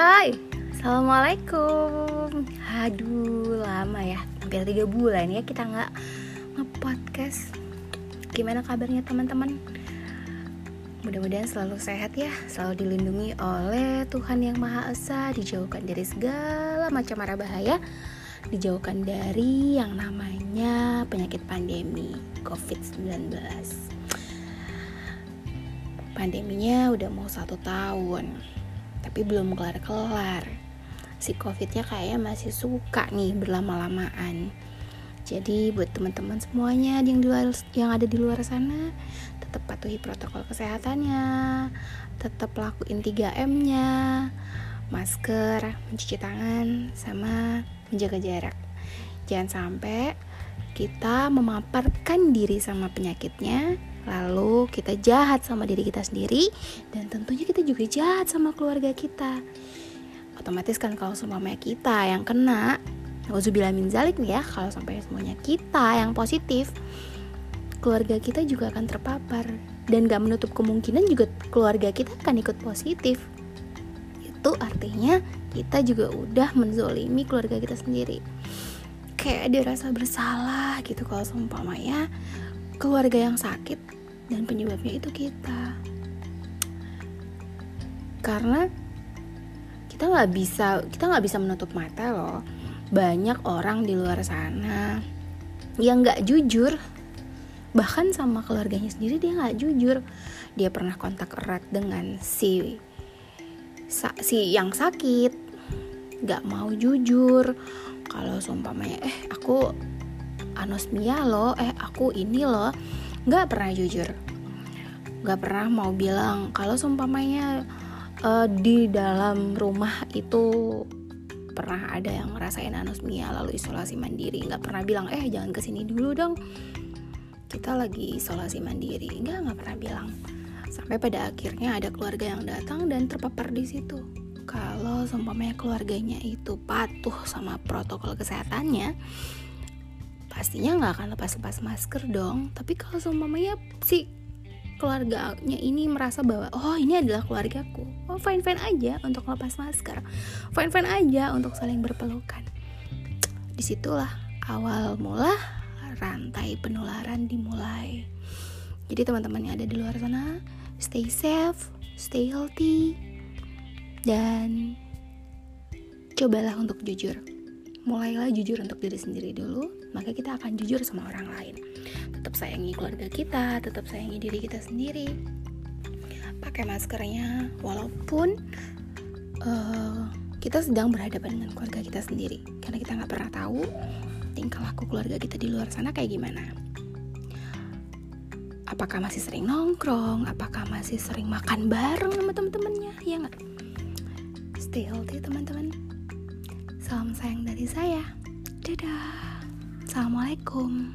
Hai, Assalamualaikum. Aduh, lama ya. Hampir tiga bulan ya kita nggak nge-podcast. Gimana kabarnya teman-teman? Mudah-mudahan selalu sehat ya. Selalu dilindungi oleh Tuhan Yang Maha Esa. Dijauhkan dari segala macam mara bahaya. Dijauhkan dari yang namanya penyakit pandemi COVID-19 Pandeminya udah mau satu tahun tapi belum kelar-kelar. Si covidnya kayaknya masih suka nih berlama-lamaan. Jadi buat teman-teman semuanya yang luar, yang ada di luar sana tetap patuhi protokol kesehatannya. Tetap lakuin 3M-nya masker, mencuci tangan sama menjaga jarak. Jangan sampai kita memaparkan diri sama penyakitnya Lalu kita jahat sama diri kita sendiri dan tentunya kita juga jahat sama keluarga kita. Otomatis kan kalau semuanya kita yang kena, Nauzubillah min zalik nih ya, kalau sampai semuanya kita yang positif, keluarga kita juga akan terpapar dan gak menutup kemungkinan juga keluarga kita akan ikut positif. Itu artinya kita juga udah menzolimi keluarga kita sendiri. Kayak ada rasa bersalah gitu kalau seumpamanya keluarga yang sakit dan penyebabnya itu kita. Karena kita nggak bisa kita nggak bisa menutup mata loh. Banyak orang di luar sana yang nggak jujur. Bahkan sama keluarganya sendiri dia nggak jujur. Dia pernah kontak erat dengan si si yang sakit. Nggak mau jujur. Kalau seumpamanya eh aku anosmia loh eh aku ini loh nggak pernah jujur. Nggak pernah mau bilang kalau seumpamanya uh, di dalam rumah itu pernah ada yang ngerasain anosmia lalu isolasi mandiri. Nggak pernah bilang eh jangan ke sini dulu dong. Kita lagi isolasi mandiri. Nggak nggak pernah bilang. Sampai pada akhirnya ada keluarga yang datang dan terpapar di situ. Kalau seumpamanya keluarganya itu patuh sama protokol kesehatannya pastinya nggak akan lepas-lepas masker dong. Tapi kalau seumpamanya si keluarganya ini merasa bahwa oh ini adalah keluargaku. Oh fine fine aja untuk lepas masker. Fine fine aja untuk saling berpelukan. Di situlah awal mula rantai penularan dimulai. Jadi teman-teman yang ada di luar sana stay safe stay healthy dan cobalah untuk jujur mulailah jujur untuk diri sendiri dulu, maka kita akan jujur sama orang lain. Tetap sayangi keluarga kita, tetap sayangi diri kita sendiri. Pakai maskernya, walaupun uh, kita sedang berhadapan dengan keluarga kita sendiri, karena kita nggak pernah tahu tingkah laku keluarga kita di luar sana kayak gimana. Apakah masih sering nongkrong? Apakah masih sering makan bareng sama temen-temennya? Ya nggak? Stay healthy teman-teman. Salam sayang dari saya. Dadah. Assalamualaikum.